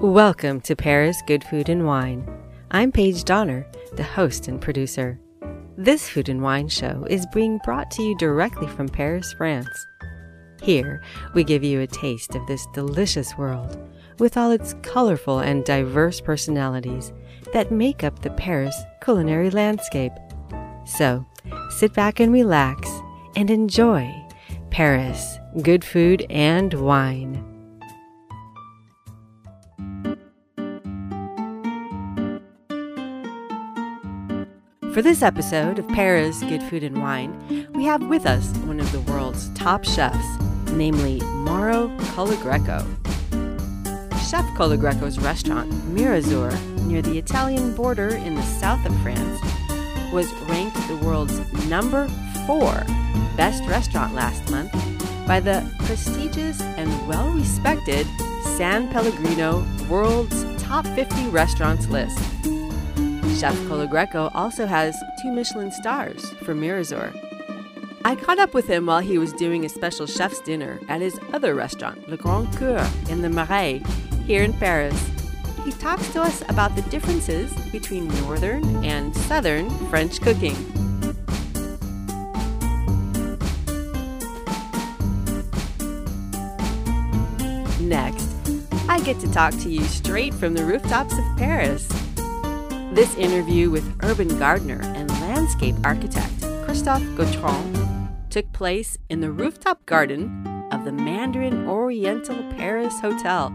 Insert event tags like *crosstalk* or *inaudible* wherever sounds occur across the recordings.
Welcome to Paris Good Food and Wine. I'm Paige Donner, the host and producer. This food and wine show is being brought to you directly from Paris, France. Here, we give you a taste of this delicious world with all its colorful and diverse personalities that make up the Paris culinary landscape. So, sit back and relax and enjoy Paris good food and wine. For this episode of Paris Good Food and Wine, we have with us one of the world's top chefs, namely Mauro Colagreco. Chef Colagreco's restaurant, Mirazur, near the Italian border in the south of France, was ranked the world's number four best restaurant last month by the prestigious and well respected San Pellegrino World's Top 50 Restaurants list. Chef Colagreco also has two Michelin stars for Mirazur. I caught up with him while he was doing a special chef's dinner at his other restaurant, Le Grand Coeur, in the Marais, here in Paris. He talks to us about the differences between northern and southern French cooking. Next, I get to talk to you straight from the rooftops of Paris. This interview with urban gardener and landscape architect Christophe Gautron took place in the rooftop garden of the Mandarin Oriental Paris Hotel.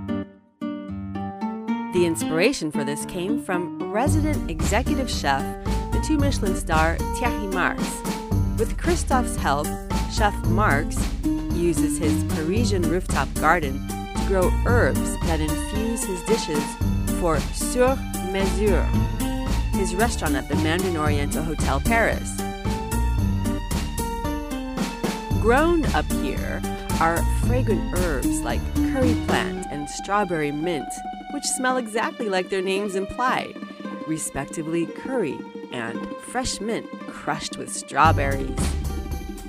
The inspiration for this came from resident executive chef, the two Michelin star Thierry Marx. With Christophe's help, Chef Marx uses his Parisian rooftop garden to grow herbs that infuse his dishes for Sur Mesure his restaurant at the Mandarin Oriental Hotel Paris. Grown up here are fragrant herbs like curry plant and strawberry mint, which smell exactly like their names imply, respectively curry and fresh mint crushed with strawberries.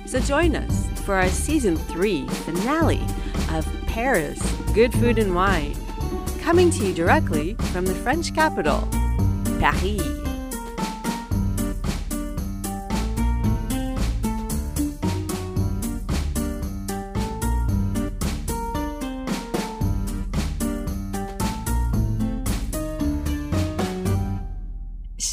So join us for our season 3 finale of Paris Good Food and Wine, coming to you directly from the French capital, Paris.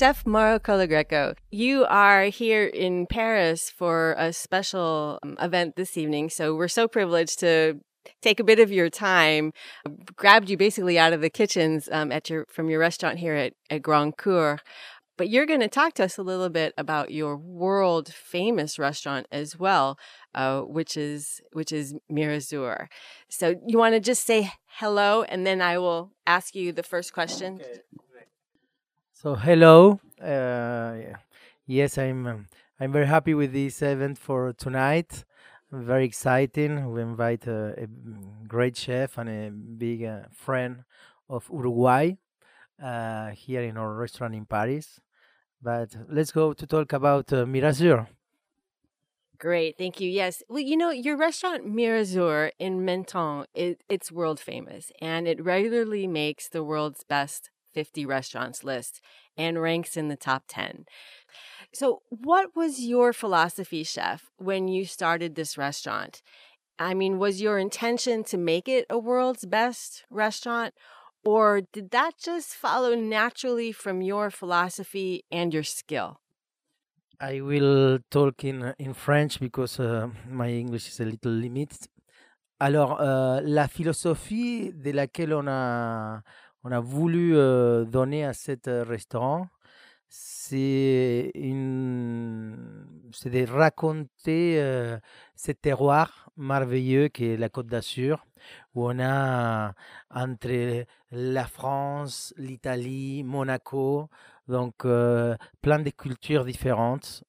Chef Mauro Colagreco, you are here in Paris for a special um, event this evening. So we're so privileged to take a bit of your time, grabbed you basically out of the kitchens um, at your from your restaurant here at, at Grand Coeur. But you're going to talk to us a little bit about your world famous restaurant as well, uh, which is which is Mirazur. So you want to just say hello, and then I will ask you the first question. Okay. So hello, uh, yes, I'm I'm very happy with this event for tonight. Very exciting. We invite a, a great chef and a big uh, friend of Uruguay uh, here in our restaurant in Paris. But let's go to talk about uh, Mirazur. Great, thank you. Yes, well, you know your restaurant Mirazur in Menton, it, it's world famous, and it regularly makes the world's best 50 restaurants list and ranks in the top 10. So, what was your philosophy, chef, when you started this restaurant? I mean, was your intention to make it a world's best restaurant, or did that just follow naturally from your philosophy and your skill? I will talk in, in French because uh, my English is a little limited. Alors, euh, la philosophie de laquelle on a on a voulu donner à cet restaurant, c'est de raconter ce terroir merveilleux qui est la Côte d'Azur, où on a entre la France, l'Italie, Monaco, donc plein de cultures différentes.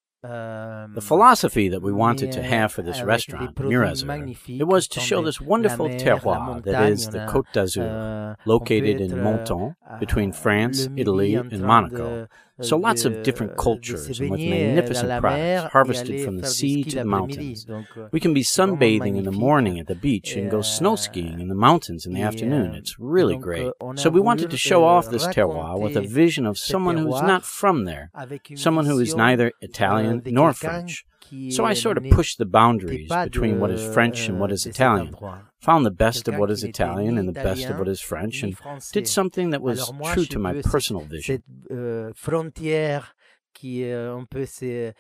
The philosophy that we wanted to have for this restaurant, Mirazur, it was to show this wonderful terroir that is the Côte d'Azur, located in Menton, between France, Italy, and Monaco, So lots of different cultures and with magnificent products harvested from the sea to the mountains. We can be sunbathing in the morning at the beach and go snow skiing in the mountains in the afternoon. It's really great. So we wanted to show off this terroir with a vision of someone who's not from there, someone who is neither Italian nor French. So I sort of pushed the boundaries between what is French and what is Italian, found the best of what is Italian and the best of what is French, and did something that was true to my personal vision. Euh, frontière qui euh, un peu c'est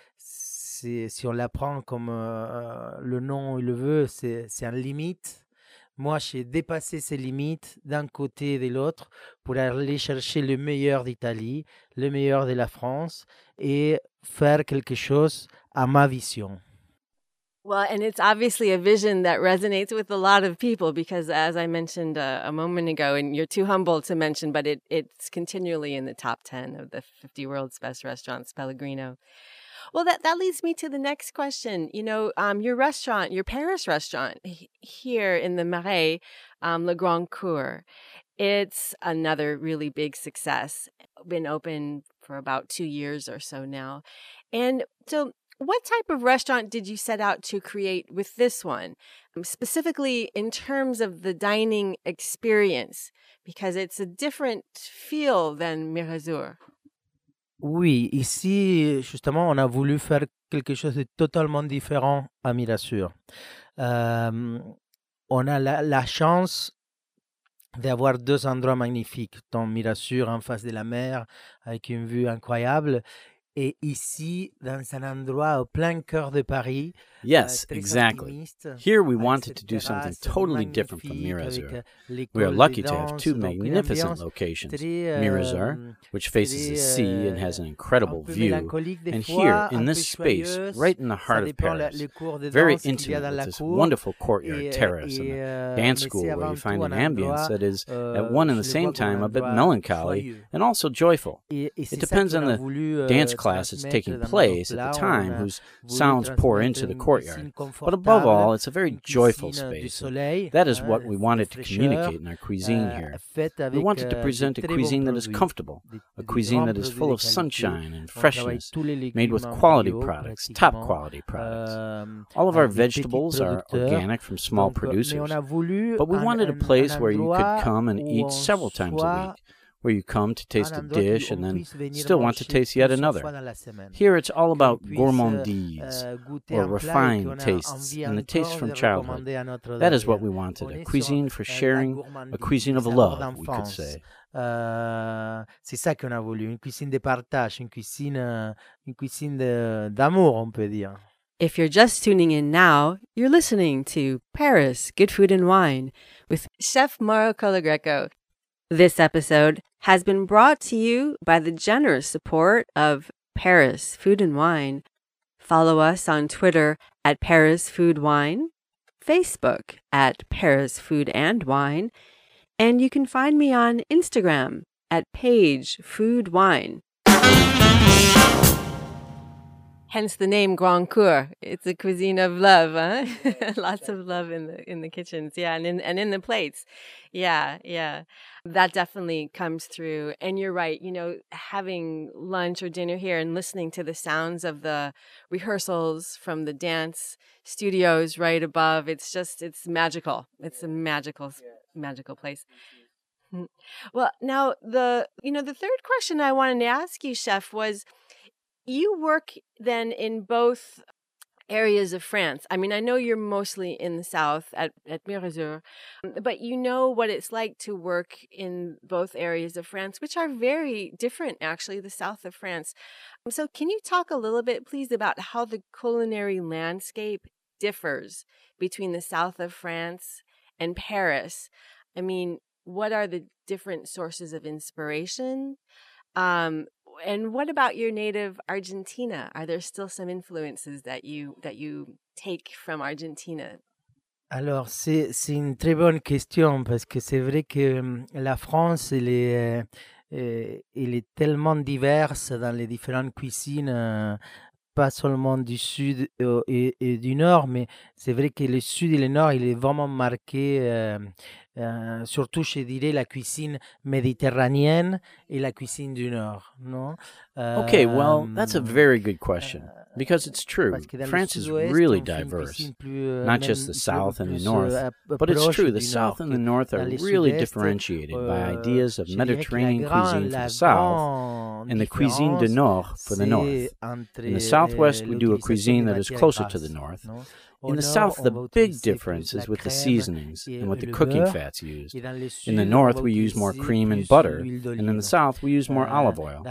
si on la prend comme euh, le nom il le veut, c'est un limite. Moi, j'ai dépassé ces limites d'un côté et de l'autre pour aller chercher le meilleur d'Italie, le meilleur de la France et faire quelque chose à ma vision. Well, and it's obviously a vision that resonates with a lot of people because, as I mentioned uh, a moment ago, and you're too humble to mention, but it, it's continually in the top 10 of the 50 world's best restaurants, Pellegrino. Well, that, that leads me to the next question. You know, um, your restaurant, your Paris restaurant here in the Marais, um, Le Grand Coeur, it's another really big success. Been open for about two years or so now. And so what type of restaurant did you set out to create with this one, um, specifically in terms of the dining experience? Because it's a different feel than Mirazur. Oui, ici, justement, on a voulu faire quelque chose de totalement différent à Mirazur. Euh, on a la, chance d'avoir deux endroits magnifiques, dans Mirazur en face de la mer, avec une vue incroyable, et ici, dans un endroit au plein cœur de Paris, Yes, exactly. Here we wanted to do something totally different from Mirazur. We are lucky to have two magnificent locations Mirazur, which faces the sea and has an incredible view, and here, in this space, right in the heart of Paris, very intimate with this wonderful courtyard terrace and the dance school where you find an ambience that is, at one and the same time, a bit melancholy and also joyful. It depends on the dance class that's taking place at the time, whose sounds pour into the courtyard courtyard. But above all, it's a very joyful space. That is what we wanted to communicate in our cuisine here. We wanted to present a cuisine that is comfortable, a cuisine that is full of sunshine and freshness, made with quality products, top quality products. All of our vegetables are organic from small producers, but we wanted a place where you could come and eat several times a week where you come to taste a dish and then still want to taste yet another. Here it's all about gourmandise, euh, or refined tastes, and the taste from childhood. That is what we wanted a cuisine for sharing, a cuisine of love, we could say. Uh, c'est ça qu'on a voulu, une cuisine de partage, une cuisine, une cuisine d'amour, on peut dire. If you're just tuning in now, you're listening to Paris Good Food and Wine with Chef Mauro Colagreco. This episode has been brought to you by the generous support of Paris Food and Wine. Follow us on Twitter at Paris Food Wine, Facebook at Paris Food and Wine, and you can find me on Instagram at Paige Food Wine. Hence the name Grand Coeur. It's a cuisine of love, huh? *laughs* Lots of love in the in the kitchens, yeah, and in and in the plates, yeah, yeah. That definitely comes through. And you're right. You know, having lunch or dinner here and listening to the sounds of the rehearsals from the dance studios right above, it's just it's magical. It's a magical, magical place. Hmm. Well, now the you know the third question I wanted to ask you, Chef, was you work then in both areas of France. I mean, I know you're mostly in the south at, at Mirazur, um, but you know what it's like to work in both areas of France, which are very different, actually, the south of France. Um, so, can you talk a little bit, please, about how the culinary landscape differs between the south of France and Paris? I mean, what are the different sources of inspiration? Um, and what about your native Argentina? Are there still some influences that you that you take from Argentina? Alors, c'est, une très bonne question parce que c'est vrai que hum, la France, elle est, euh, elle est tellement diverse dans les différentes cuisines, euh, pas seulement du sud et, et, du nord, mais c'est vrai que le sud et le nord, il est vraiment marqué euh, euh, surtout, je dirais, la cuisine méditerranéenne et la cuisine du Nord, non? Okay, well, that's a very good question. Because it's true, France is really diverse. Not just the South and the North, but it's true, the South and the North are really differentiated by ideas of Mediterranean cuisine for the South and the cuisine du Nord for the North. In the Southwest, we do a cuisine that is closer to the North. In the south, the big difference is with the seasonings and with the cooking fats used. In the north, we use more cream and butter, and in the south, we use more olive oil.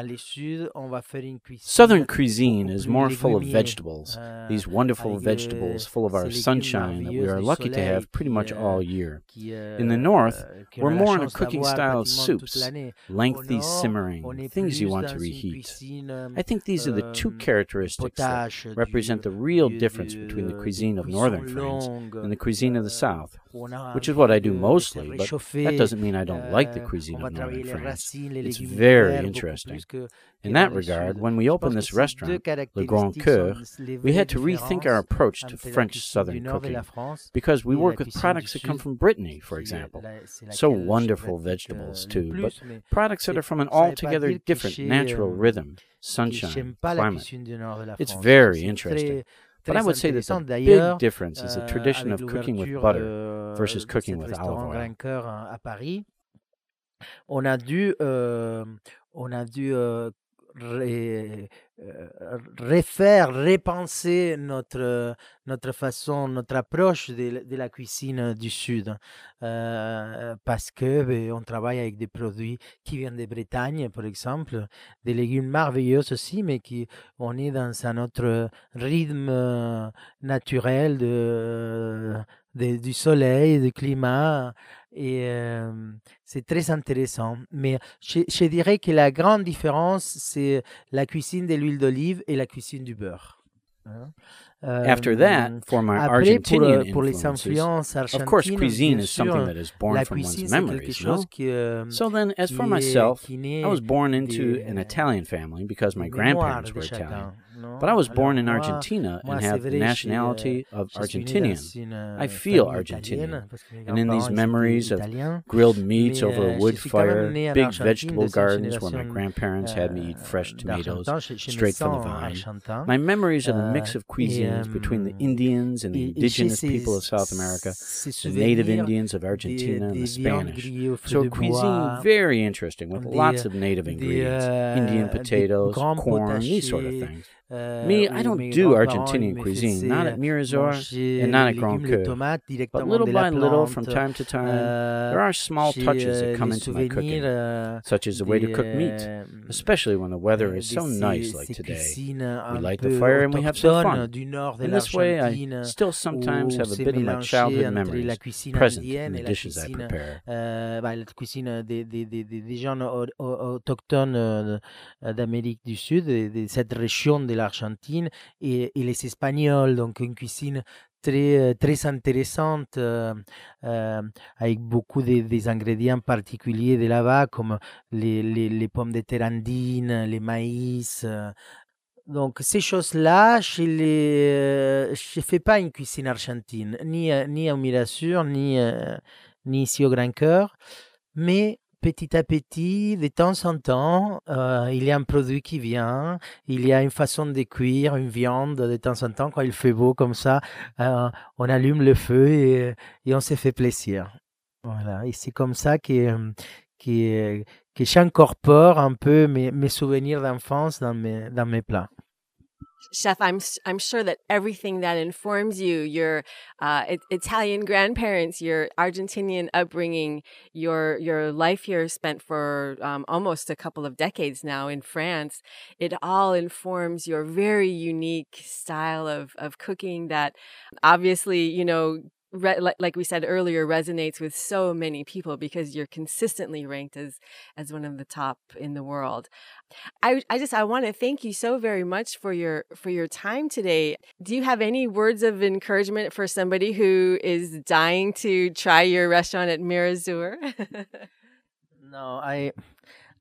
Southern cuisine is more full of vegetables, these wonderful vegetables full of our sunshine that we are lucky to have pretty much all year. In the north, we're more in a cooking style of soups, lengthy simmering, things you want to reheat. I think these are the two characteristics that represent the real difference between the cuisine of northern France and the cuisine of the south, which is what I do mostly, but that doesn't mean I don't like the cuisine of northern France. It's very interesting. In that regard, when we opened this restaurant, Le Grand Coeur, we had to rethink our approach to French southern cooking because we work with products that come from Brittany, for example. So wonderful vegetables, too, but products that are from an altogether different natural rhythm, sunshine, climate. It's very interesting. But I would say that the big difference is the tradition of cooking with butter versus cooking with olive oil. On a dû, euh, on a dû euh, ré, euh, refaire, repenser notre, notre façon, notre approche de, la cuisine du Sud. Euh, parce que ben, on travaille avec des produits qui viennent de Bretagne, par exemple, des légumes merveilleux aussi, mais qui on est dans un autre rythme euh, naturel de, du soleil, du climat. Et euh, c'est très intéressant. Mais je, je, dirais que la grande différence, c'est la cuisine de l'huile d'olive et la cuisine du beurre. Hein? After that, for my Argentinian pour, influences, of course, cuisine is something that is born from one's memories, no? Euh, so then, as for myself, I was born into an Italian family because my grandparents were Italian. But I was born in Argentina and have the nationality of Argentinian. I feel Argentinian. And in these memories of grilled meats over a wood fire, big vegetable gardens where my grandparents had me eat fresh tomatoes straight from the vine, my memories are a mix of cuisines between the Indians and the indigenous people of South America, the native Indians of Argentina and the Spanish. So cuisine very interesting with lots of native ingredients, Indian potatoes, corn, these sort of things. Me, I don't do Argentinian cuisine, not at Mirazur and not at Grand Coeur. But little by little, from time to time, there are small touches that come into my cooking, such as the way to cook meat, especially when the weather is so nice like today. We light the fire and we have some fun. In this way, I still sometimes have a bit of my childhood memories present in the dishes I prepare. La cuisine des, gens autochtones d'Amérique du Sud, de cette région de l'Argentine et, les Espagnols, donc une cuisine très, euh, très intéressante euh, euh, avec beaucoup de, des ingrédients particuliers de là-bas comme les, pommes de terre andines, les maïs. Donc ces choses-là, je ne fais pas une cuisine argentine, ni, ni au Mirasur, ni, ni ici au Grand Cœur, mais petit à petit, de temps en temps, euh, il y a un produit qui vient, il y a une façon de cuire une viande de temps en temps, quand il fait beau comme ça, euh, on allume le feu et, on se fait plaisir. Voilà, et c'est comme ça que, que, que j'incorpore un peu mes, mes souvenirs d'enfance dans mes, dans mes plats. Chef i'm i'm sure that everything that informs you your uh, italian grandparents your argentinian upbringing your your life here spent for um, almost a couple of decades now in france it all informs your very unique style of of cooking that obviously you know re- like we said earlier resonates with so many people because you're consistently ranked as as one of the top in the world. I i just i want to thank you so very much for your for your time today. Do you have any words of encouragement for somebody who is dying to try your restaurant at mirazur? *laughs* No i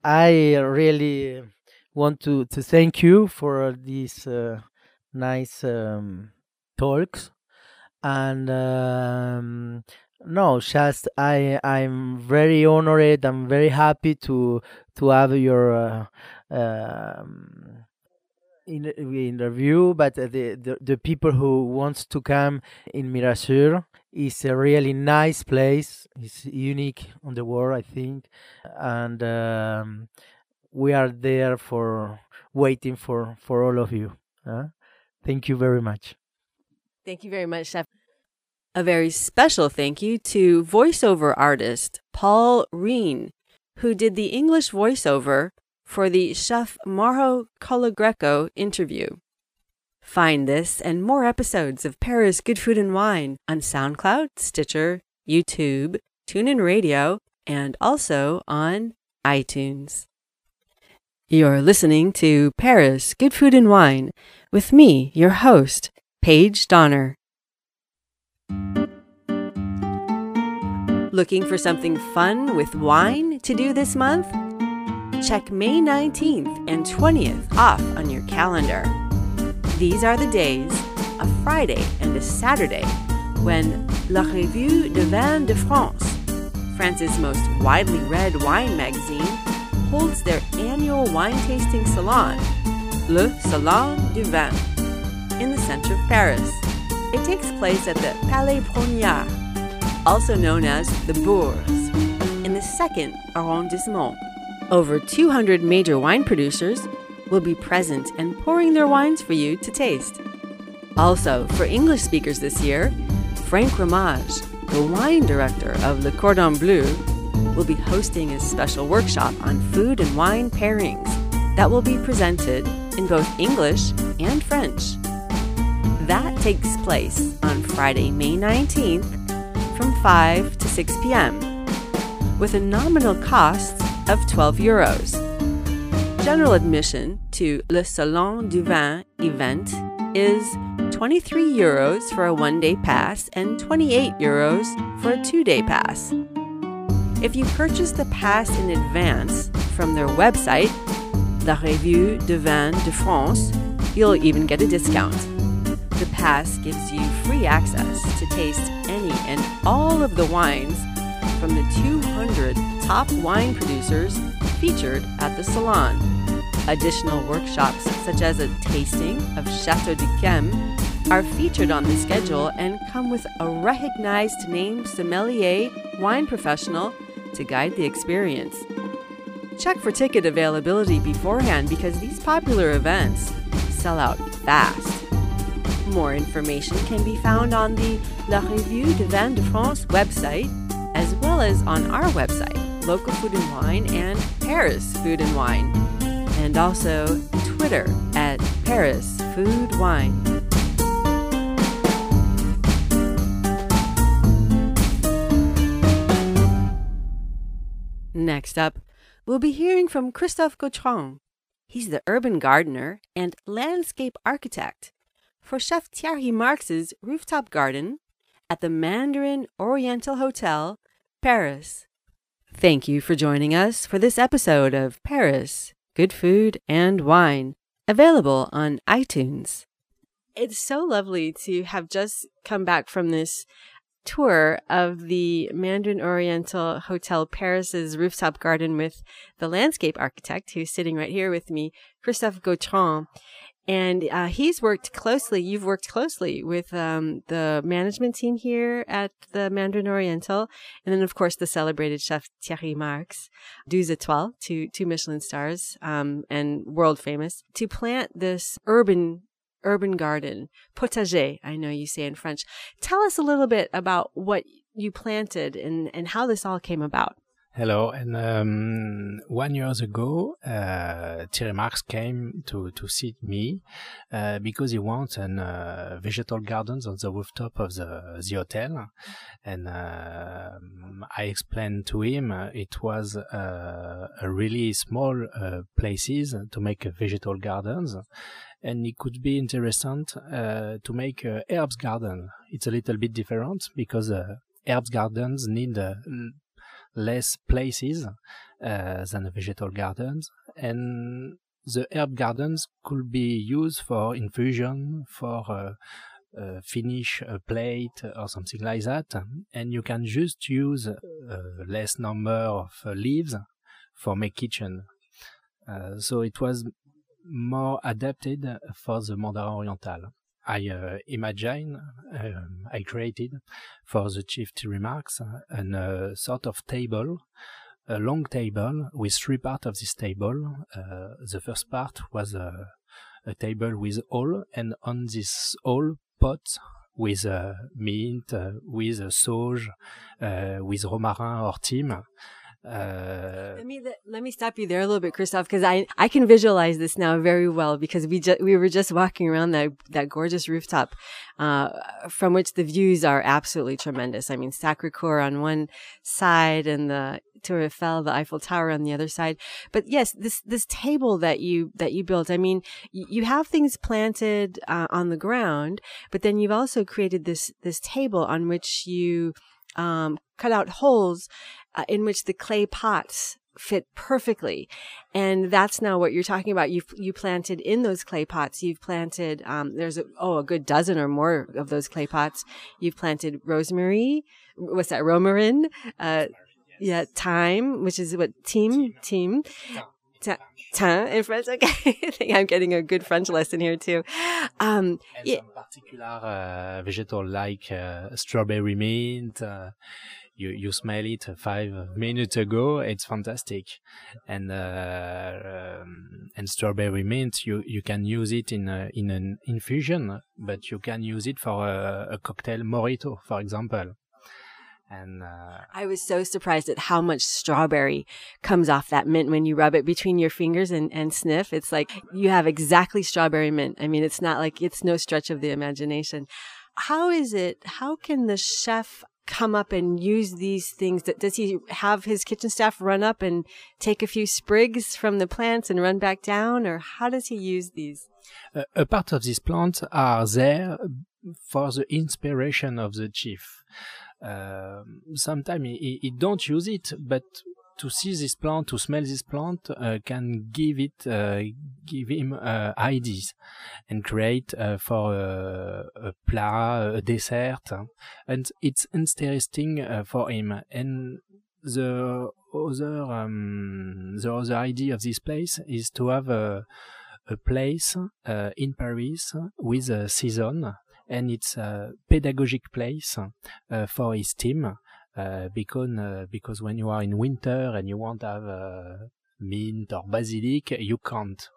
i really want to to thank you for these uh, nice um, talks and um, No, just I I'm very honored. I'm very happy to to have your uh, um, in, interview. But the, the the people who wants to come in Mirazur is a really nice place. It's unique on the world, I think, and um, we are there for waiting for for all of you. Uh, thank you very much. Thank you very much, Chef. A very special thank you to voiceover artist Paul Reen, who did the English voiceover for the Chef Mauro Colagreco interview. Find this and more episodes of Paris Good Food and Wine on SoundCloud, Stitcher, YouTube, TuneIn Radio, and also on iTunes. You're listening to Paris Good Food and Wine with me, your host, Paige Donner. Looking for something fun with wine to do this month? Check May 19th and 20th off on your calendar. These are the days, a Friday and a Saturday, when La Revue de Vin de France, France's most widely read wine magazine, holds their annual wine tasting salon, Le Salon du Vin, in the center of Paris. It takes place at the Palais Brongniart, also known as the Bourse, in the second arrondissement. Over 200 major wine producers will be present and pouring their wines for you to taste. Also, for English speakers this year, Franck Ramage, the wine director of Le Cordon Bleu, will be hosting a special workshop on food and wine pairings that will be presented in both English and French. That takes place on Friday, May 19th from 5 to 6 p.m. with a nominal cost of 12 euros. General admission to Le Salon du Vin event is 23 euros for a one day pass and 28 euros for a two day pass. If you purchase the pass in advance from their website, La Revue de Vin de France, you'll even get a discount. The pass gives you free access to taste any and all of the wines from the 200 top wine producers featured at the salon. Additional workshops, such as a tasting of Chateau d'Yquem, are featured on the schedule and come with a recognized name sommelier wine professional to guide the experience. Check for ticket availability beforehand because these popular events sell out fast. More information can be found on the La Revue de Vin de France website, as well as on our website, Local Food and Wine and Paris Food and Wine, and also Twitter at Paris Food Wine. Next up, we'll be hearing from Christophe Gautran. He's the urban gardener and landscape architect for Chef Thierry Marx's rooftop garden at the Mandarin Oriental Hotel, Paris. Thank you for joining us for this episode of Paris Good Food and Wine, available on iTunes. It's so lovely to have just come back from this tour of the Mandarin Oriental Hotel Paris's rooftop garden with the landscape architect who's sitting right here with me, Christophe Gautran. And uh, he's worked closely, you've worked closely with um, the management team here at the Mandarin Oriental. And then, of course, the celebrated chef Thierry Marx, deux étoiles, two, two Michelin stars, um, and world famous, to plant this urban urban garden, potager, I know you say in French. Tell us a little bit about what you planted and, and how this all came about. Hello, and um, one years ago, uh, Thierry Marx came to to see me uh, because he wants an uh, vegetable gardens on the rooftop of the the hotel, and uh, I explained to him uh, it was uh, a really small places to make vegetable gardens, and it could be interesting to make a herbs garden. It's a little bit different because herbs gardens need less places uh, than vegetable gardens, and the herb gardens could be used for infusion, for uh, uh, finish a plate or something like that, and you can just use a less number of leaves for make kitchen. so it was more adapted for the Mandarin Oriental. I uh, imagine, um, I created for the chief remarks a uh, sort of table, a long table with three parts of this table. Uh, the first part was a, a, table with all, and on this all pot with uh, mint, uh, with uh, sauge, with romarin or thyme. Uh, let me let me stop you there a little bit, Christophe, because I I can visualize this now very well because we just we were just walking around that that gorgeous rooftop, uh, from which the views are absolutely tremendous. I mean, Sacre Coeur on one side and the Tour Eiffel, the Eiffel Tower on the other side. But yes, this this table that you that you built. I mean, you have things planted uh, on the ground, but then you've also created this this table on which you um, cut out holes uh, in which the clay pots fit perfectly. And that's now what you're talking about. You've, you planted in those clay pots. You've planted, um, there's a, oh, a good dozen or more of those clay pots. You've planted rosemary. What's that? Romarin? Uh, yeah, thyme, which is what team, team. Tin in French. Okay. *laughs* I think I'm getting a good French lesson here too. Um, and yeah. some particular uh, vegetable like uh, strawberry mint, uh, you you smell it five minutes ago. It's fantastic, and uh, um, and strawberry mint. You you can use it in a, in an infusion, but you can use it for a, a cocktail mojito, for example. And uh, I was so surprised at how much strawberry comes off that mint when you rub it between your fingers and, and sniff. It's like you have exactly strawberry mint. I mean, it's not like it's no stretch of the imagination. How is it? How can the chef come up and use these things? Does he have his kitchen staff run up and take a few sprigs from the plants and run back down, or how does he use these? Uh, a part of these plants are there for the inspiration of the chief. Uh, sometimes he, he, don't use it, but to see this plant, to smell this plant, uh, can give it, uh, give him uh, ideas and create uh, for a, a plat, a dessert, and it's interesting uh, for him. And the other, um, the other idea of this place is to have a, a place uh, in Paris with a season, and it's a pedagogic place for his team uh, because uh, because when you are in winter and you want to have uh, mint or basilic, you can't.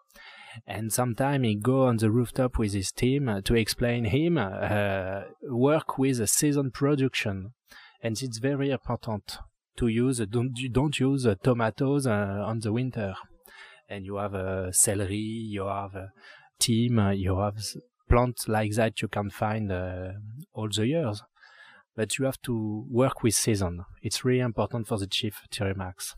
And sometimes he go on the rooftop with his team uh, to explain him uh, work with a season production, and it's very important to use don't don't use tomatoes on the winter, and you have a celery, you have a thyme, you have plants like that you can find uh, all the years but you have to work with season. It's really important for the chief Thierry Marx.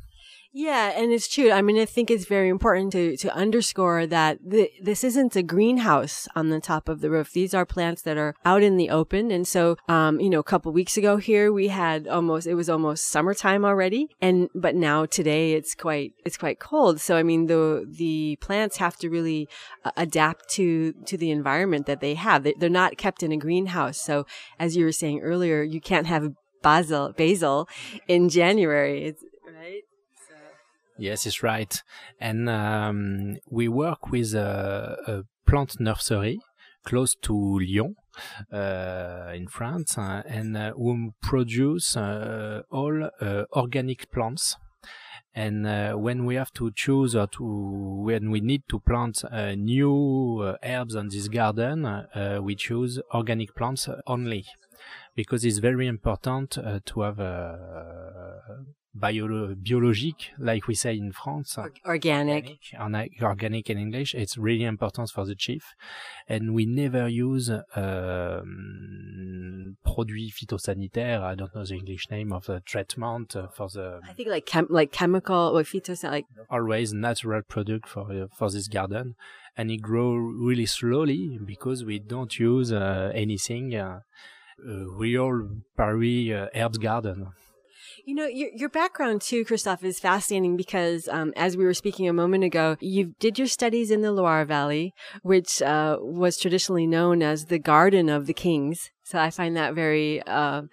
Yeah, and it's true. I mean, I think it's very important to, to underscore that the, this isn't a greenhouse on the top of the roof. These are plants that are out in the open. And so, um, you know, a couple weeks ago here, we had almost, it was almost summertime already. And, but now today it's quite, it's quite cold. So, I mean, the, the plants have to really uh, adapt to, to the environment that they have. They, they're not kept in a greenhouse. So as you were saying earlier, you can't have basil, basil in January. It's, Yes, it's right. And um, we work with a, a, plant nursery close to Lyon uh, in France uh, and uh, who produce uh, all uh, organic plants. And uh, when we have to choose or to when we need to plant new herbs on this garden, we choose organic plants only because it's very important to have a bio biologique, like we say in France. Organic. Organic, organic in English. It's really important for the chief. And we never use um, produits phytosanitaires. I don't know the English name of the treatment uh, for the. I think like chem like chemical or phytosanitary. Like... Always natural product for uh, for this garden, and it grow really slowly because we don't use uh, anything. Uh, real Paris uh, herbs garden. You know, your, your background too, Christophe, is fascinating because, um, as we were speaking a moment ago, you did your studies in the Loire Valley, which, uh, was traditionally known as the Garden of the Kings. So I find that very, uh,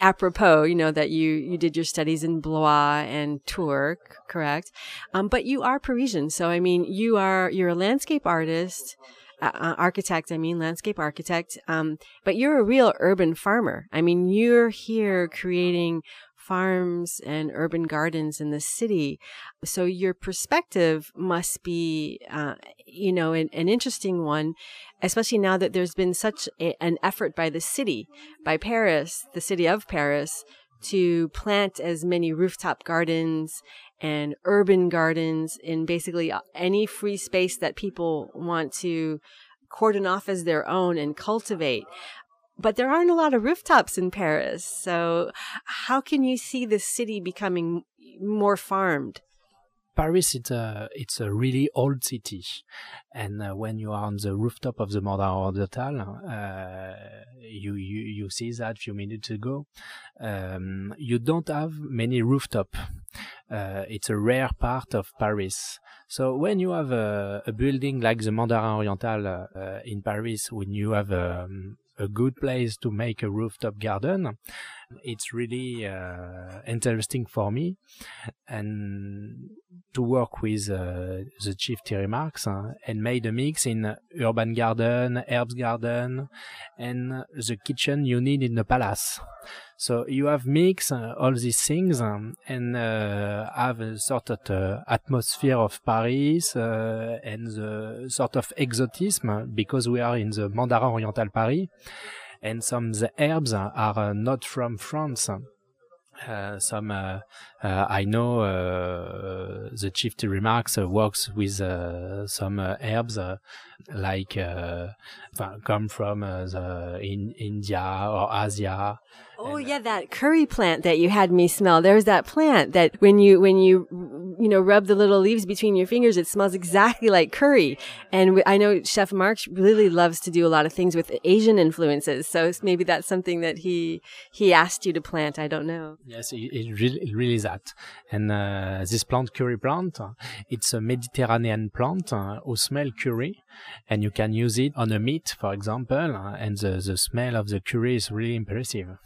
apropos, you know, that you, you did your studies in Blois and Tours, correct? Um, but you are Parisian. So, I mean, you are, you're a landscape artist. Uh, uh, architect, I mean, landscape architect. Um, but you're a real urban farmer. I mean, you're here creating farms and urban gardens in the city. So your perspective must be, uh, you know, an, an, interesting one, especially now that there's been such a, an effort by the city, by Paris, the city of Paris, to plant as many rooftop gardens and urban gardens in basically any free space that people want to cordon off as their own and cultivate. But there aren't a lot of rooftops in Paris. So how can you see the city becoming more farmed? Paris it's a it's a really old city, and uh, when you are on the rooftop of the Mandarin Oriental, uh, you, you you see that a few minutes ago. Um, you don't have many rooftop. Uh, it's a rare part of Paris. So when you have a, a building like the Mandarin Oriental uh, in Paris, when you have um, a good place to make a rooftop garden, it's really uh, interesting for me and to work with uh, the chief Thierry Marx uh, and made a mix in urban garden, herbs garden, and the kitchen you need in the palace. So you have mix uh, all these things um, and uh, have a sort of uh, atmosphere of Paris and the sort of exotism because we are in the Mandarin Oriental Paris and some the herbs are uh, not from France. Uh, some uh, uh, I know uh, the chief remarks uh, works with some herbs like come from the in India or Asia Oh and, yeah, that curry plant that you had me smell. There's that plant that when you when you you know rub the little leaves between your fingers, it smells exactly like curry. And I know Chef Mark really loves to do a lot of things with Asian influences. So maybe that's something that he he asked you to plant. I don't know. Yes, it, it really, really is that. And uh, this plant, curry plant, it's a Mediterranean plant uh, who smell curry, and you can use it on a meat, for example, uh, and the the smell of the curry is really impressive.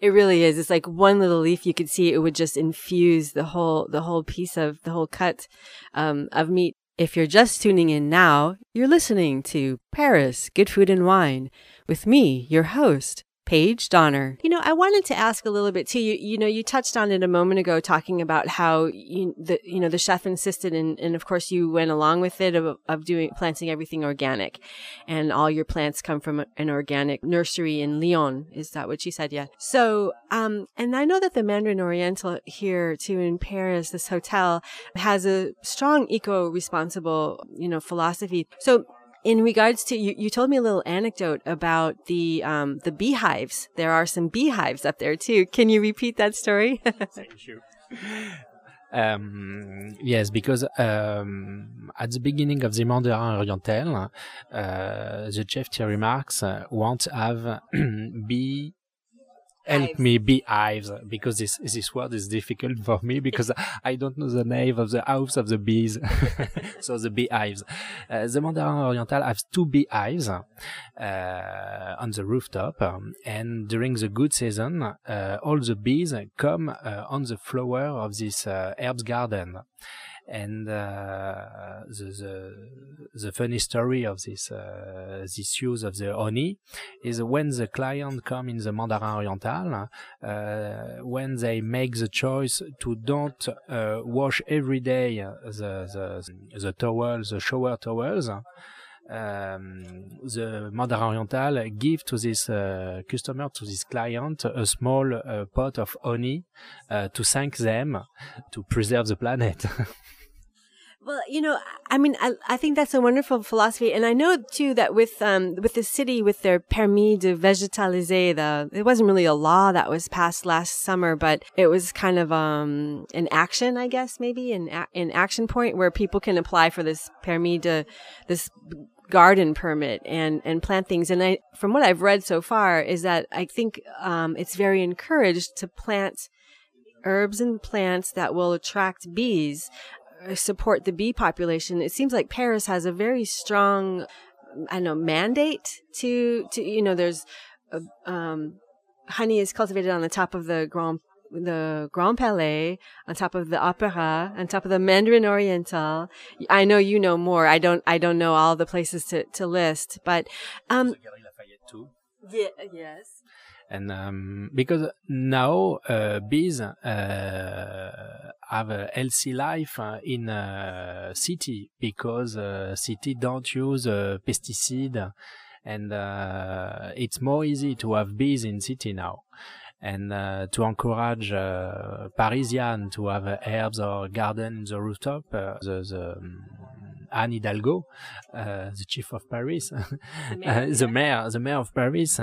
It really is. It's like one little leaf you could see it would just infuse the whole the whole piece of the whole cut um, of meat. If you're just tuning in now, you're listening to Paris Good Food and Wine with me, your host, Paige Donner. You know, I wanted to ask a little bit too. You, you know, you touched on it a moment ago, talking about how you, the, you know, the chef insisted, and, and of course you went along with it of, of doing planting everything organic, and all your plants come from an organic nursery in Lyon. Is that what she said? Yeah. So, um, and I know that the Mandarin Oriental here too in Paris, this hotel has a strong eco-responsible, you know, philosophy. So in regards to you, you told me a little anecdote about the um, the beehives. There are some beehives up there too. Can you repeat that story? *laughs* Thank you. Um, yes, because um, at the beginning of the Mandarin Oriental, uh, the chef Thierry Marx uh, to have *clears throat* bee help me beehives because this this word is difficult for me because I don't know the name of the house of the bees. *laughs* so the beehives. Uh, the Mandarin Oriental has two beehives uh, on the rooftop, um, and during the good season, uh, all the bees come uh, on the flower of this uh, herbs garden and uh, the, the, the funny story of this uh, this use of the honey is when the client come in the Mandarin Oriental, uh, when they make the choice to don't uh, wash every day the the the towels, the shower towels. Um, the Mandarin Oriental give to this uh, customer, to this client, a small uh, pot of honey uh, to thank them to preserve the planet. *laughs* Well, you know, I mean, I, I think that's a wonderful philosophy, and I know too that with um with the city with their permis de végétaliser, the it wasn't really a law that was passed last summer, but it was kind of um an action, I guess, maybe an an action point where people can apply for this permis de this garden permit and and plant things. And I, from what I've read so far, is that I think um it's very encouraged to plant herbs and plants that will attract bees, support the bee population. It seems like Paris has a very strong, I don't know, mandate to, to, you know, there's, uh, um, honey is cultivated on the top of the Grand the Grand Palais, on top of the Opera, on top of the Mandarin Oriental. I know you know more. I don't. I don't know all the places to, to list, but um, yeah, yes. And um, because now uh, bees uh, have a healthy life uh, in a city because uh, city don't use uh, pesticide, and uh, it's more easy to have bees in city now and uh, to encourage uh, Parisian to have uh, herbs or garden in the rooftop. Uh, the, the um, Anne Hidalgo, uh, the chief of Paris, *laughs* the mayor, the, mayor the mayor of Paris,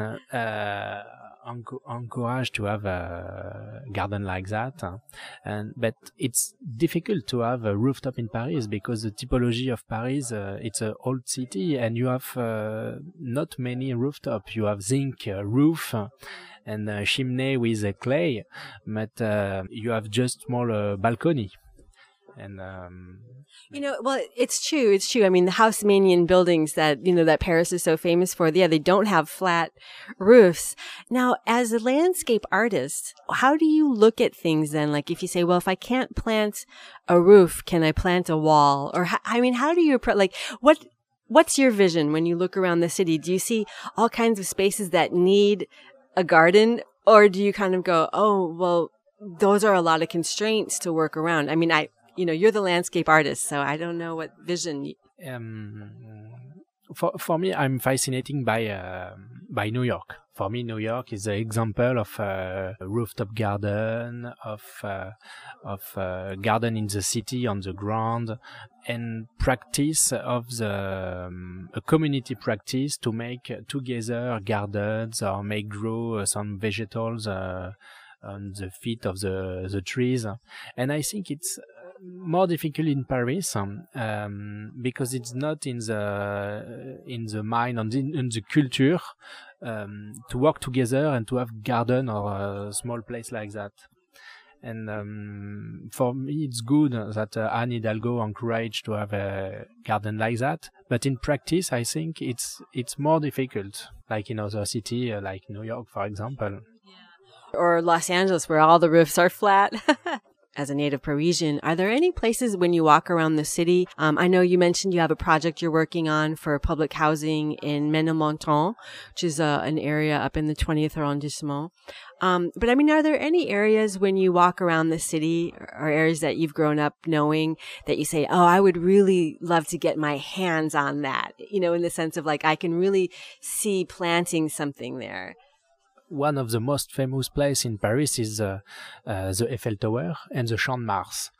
encouraged to have a garden like that. And but it's difficult to have a rooftop in Paris because the typology of Paris uh, it's an old city and you have uh, not many rooftop. You have zinc uh, roof and chimney with clay, but uh, you have just small uh, balcony. And um, you know, well, it's true. It's true. I mean, the Haussmannian buildings that, you know, that Paris is so famous for, yeah, they don't have flat roofs. Now, as a landscape artist, how do you look at things then? Like if you say, well, if I can't plant a roof, can I plant a wall? Or, I mean, how do you approach, like, what, what's your vision when you look around the city? Do you see all kinds of spaces that need a garden or do you kind of go, oh, well, those are a lot of constraints to work around? I mean, I, you know, you're the landscape artist, so I don't know what vision. Um, for for me, I'm fascinating by uh, by New York. For me, New York is an example of uh, a rooftop garden, of uh, of uh, garden in the city on the ground, and practice of the um, a community practice to make together gardens or make grow uh, some vegetables uh, on the feet of the the trees. And I think it's more difficult in Paris um, um, because it's not in the in the mind and in, in the culture um, to work together and to have garden or a small place like that. And um, for me, it's good that uh, Anne Hidalgo encouraged to have a garden like that. But in practice, I think it's it's more difficult, like in other city, uh, like New York, for example. Or Los Angeles, where all the roofs are flat. *laughs* as a native Parisian, are there any places when you walk around the city? Um, I know you mentioned you have a project you're working on for public housing in Ménilmontant, which is uh, an area up in the 20th arrondissement. Um, but I mean, are there any areas when you walk around the city or areas that you've grown up knowing that you say, Oh, I would really love to get my hands on that, you know, in the sense of like, I can really see planting something there? One of the most famous places in Paris is uh, uh, the Eiffel Tower and the Champ de Mars.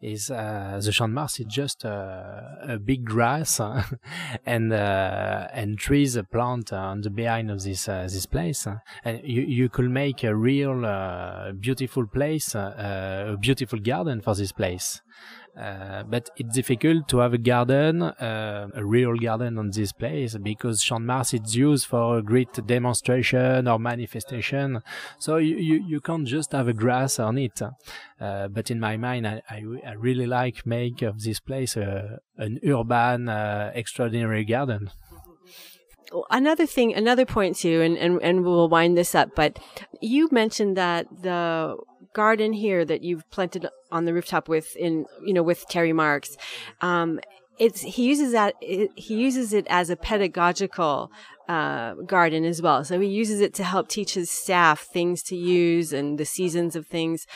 Is uh, the Champ de Mars is just a big grass *laughs* and uh, and trees plant on the behind of this uh, this place, and you you could make a real uh, beautiful place, a beautiful garden for this place. Uh, but it's difficult to have a garden, uh, a real garden on this place because Champ de Mars is used for a great demonstration or manifestation. So you, you, you can't just have a grass on it. Uh, but in my mind, I, I, I, really like make of this place an urban, uh, extraordinary garden another thing, another point too, and, and, and we'll wind this up, but you mentioned that the garden here that you've planted on the rooftop with in you know with Terry Marks. Um, it's he uses that it, he uses it as a pedagogical uh, garden as well. So he uses it to help teach his staff things to use and the seasons of things.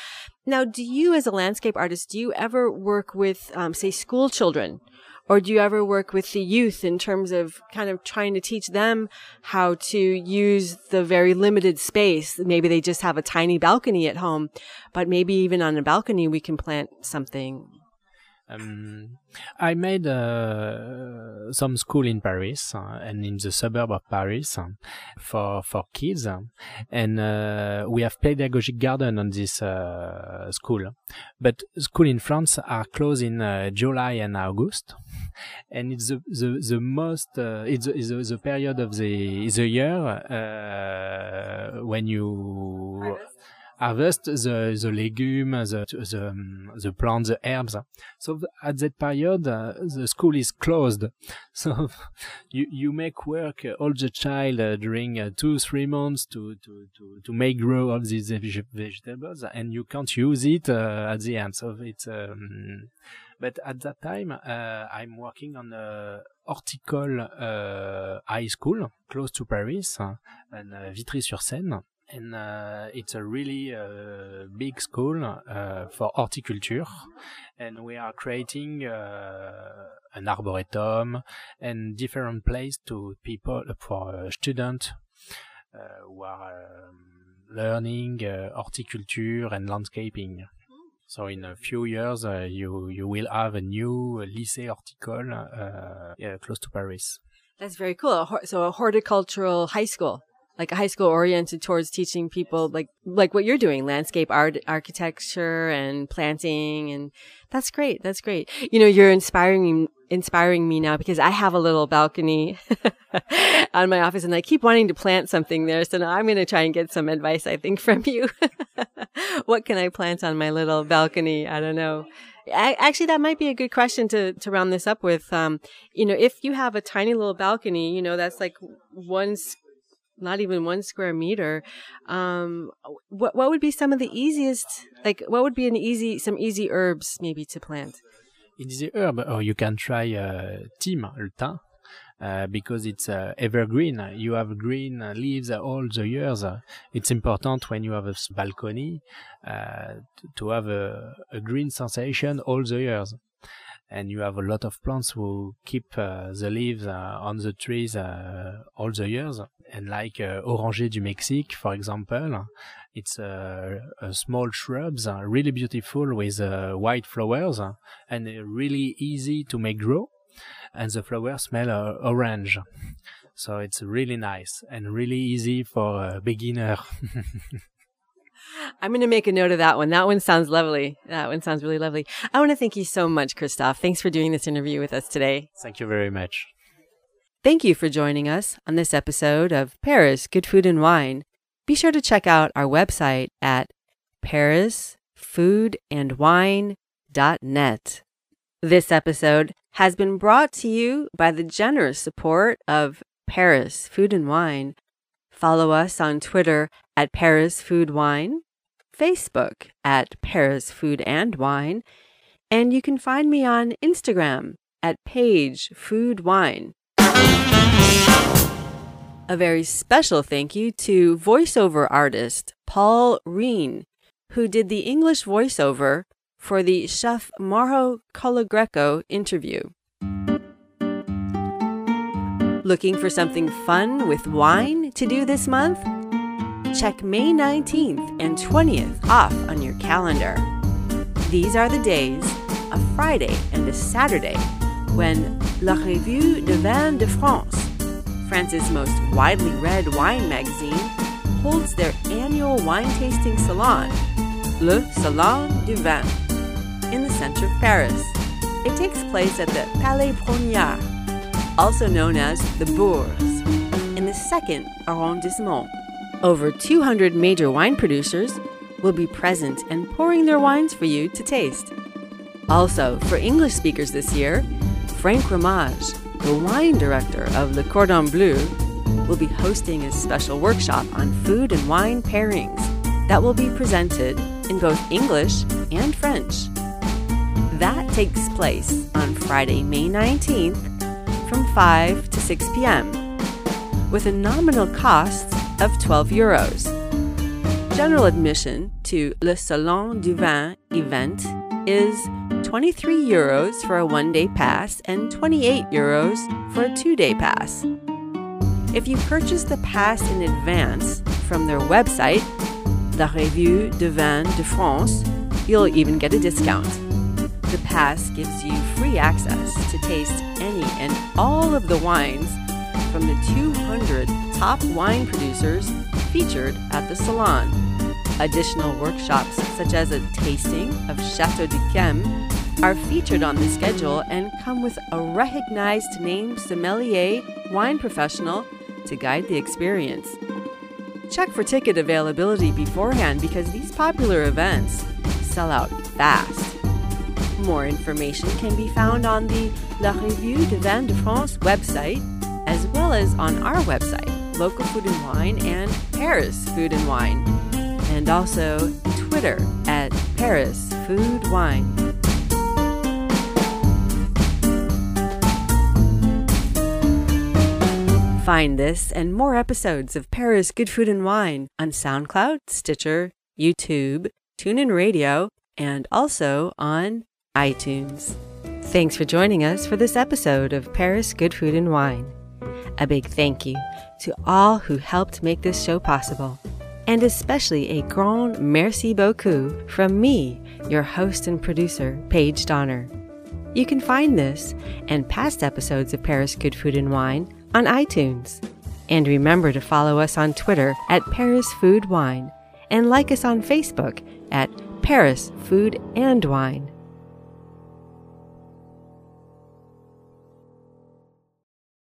Now, do you, as a landscape artist, do you ever work with, um, say, school children or do you ever work with the youth in terms of kind of trying to teach them how to use the very limited space? Maybe they just have a tiny balcony at home, but maybe even on a balcony we can plant something um, I made uh, some school in Paris uh, and in the suburb of Paris uh, for for kids, and uh, we have pedagogic garden on this uh, school. But school in France are closed in uh, July and August, and it's the the, the most it's, it's the, the, period of the the year when you. Harvest the the legumes, the the, um, the plants, the herbs. So at that period, uh, the school is closed. *laughs* So you you make work all the child uh, during uh, two three months to to to to make grow all these vegetables, and you can't use it uh, at the end. So it's um, but at that time, uh, I'm working on a horticole uh, high school close to Paris, uh, and Vitry-sur-Seine. And uh, it's a really uh, big school uh, for horticulture, and we are creating an arboretum and different place to people for students who are um, learning horticulture and landscaping. So in a few years, uh, you you will have a new lycée horticole uh, yeah, close to Paris. That's very cool. So a horticultural high school, like a high school oriented towards teaching people like like what you're doing, landscape art, architecture, and planting, and that's great. That's great. You know, you're inspiring inspiring me now because I have a little balcony *laughs* on my office and I keep wanting to plant something there. So now I'm going to try and get some advice, I think, *laughs* from you. *laughs* what can I plant on my little balcony? I don't know. I, actually, that might be a good question to, to round this up with. Um, you know, if you have a tiny little balcony, you know, that's like one not even one square meter. Um, what what would be some of the easiest? Like, what would be an easy some easy herbs maybe to plant? Easy herb, or you can try uh, thyme, thym. Uh, because it's uh, evergreen. You have green leaves all the years. It's important when you have a balcony uh, to have a, a, green sensation all the years. And you have a lot of plants who keep uh, the leaves uh, on the trees all the years and like uh, Oranger du Mexique, for example, it's uh, a small shrubs, uh, really beautiful with uh, white flowers uh, and really easy to make grow. And the flowers smell uh, orange. So it's really nice and really easy for a beginner. *laughs* I'm going to make a note of that one. That one sounds lovely. That one sounds really lovely. I want to thank you so much, Christophe. Thanks for doing this interview with us today. Thank you very much. Thank you for joining us on this episode of Paris Good Food and Wine. Be sure to check out our website at parisfoodandwine.net. This episode has been brought to you by the generous support of Paris Food and Wine. Follow us on Twitter at Paris Food Wine, Facebook at Paris Food and Wine, and you can find me on Instagram at Paige Food Wine. A very special thank you to voiceover artist Paul Reen, who did the English voiceover for the chef Mauro Colagreco interview. Looking for something fun with wine to do this month? Check May 19th and 20th off on your calendar. These are the days, a Friday and a Saturday, when La Revue du Vin de France France's most widely read wine magazine, holds their annual wine tasting salon, Le Salon du Vin, in the center of Paris. It takes place at the Palais Brongniart, also known as the Bourse, in the second arrondissement. Over 200 major wine producers will be present and pouring their wines for you to taste. Also, for English speakers this year, Franck Ramage, the wine director of Le Cordon Bleu, will be hosting a special workshop on food and wine pairings that will be presented in both English and French. That takes place on Friday, May 19th from 5 to 6 p.m. with a nominal cost of 12 euros. General admission to Le Salon du Vin event is 23 euros for a one day pass and 28 euros for a two day pass. If you purchase the pass in advance from their website, La Revue du Vin de France, you'll even get a discount. The pass gives you free access to taste any and all of the wines from the 200 top wine producers featured at the salon. Additional workshops, such as a tasting of Chateau d'Yquem are featured on the schedule and come with a recognized name sommelier wine professional to guide the experience. check for ticket availability beforehand because these popular events sell out fast. More information can be found on the La Revue du Vin de France website, as well as on our website, Local Food and Wine and Paris Food and Wine, and also Twitter at Paris Food Wine. Find this and more episodes of Paris Good Food and Wine on SoundCloud, Stitcher, YouTube, TuneIn Radio, and also on iTunes. Thanks for joining us for this episode of Paris Good Food and Wine. A big thank you to all who helped make this show possible, and especially a grand merci beaucoup from me, your host and producer, Paige Donner. You can find this and past episodes of Paris Good Food and Wine on iTunes. And remember to follow us on Twitter at Paris Food Wine and like us on Facebook at Paris Food and Wine.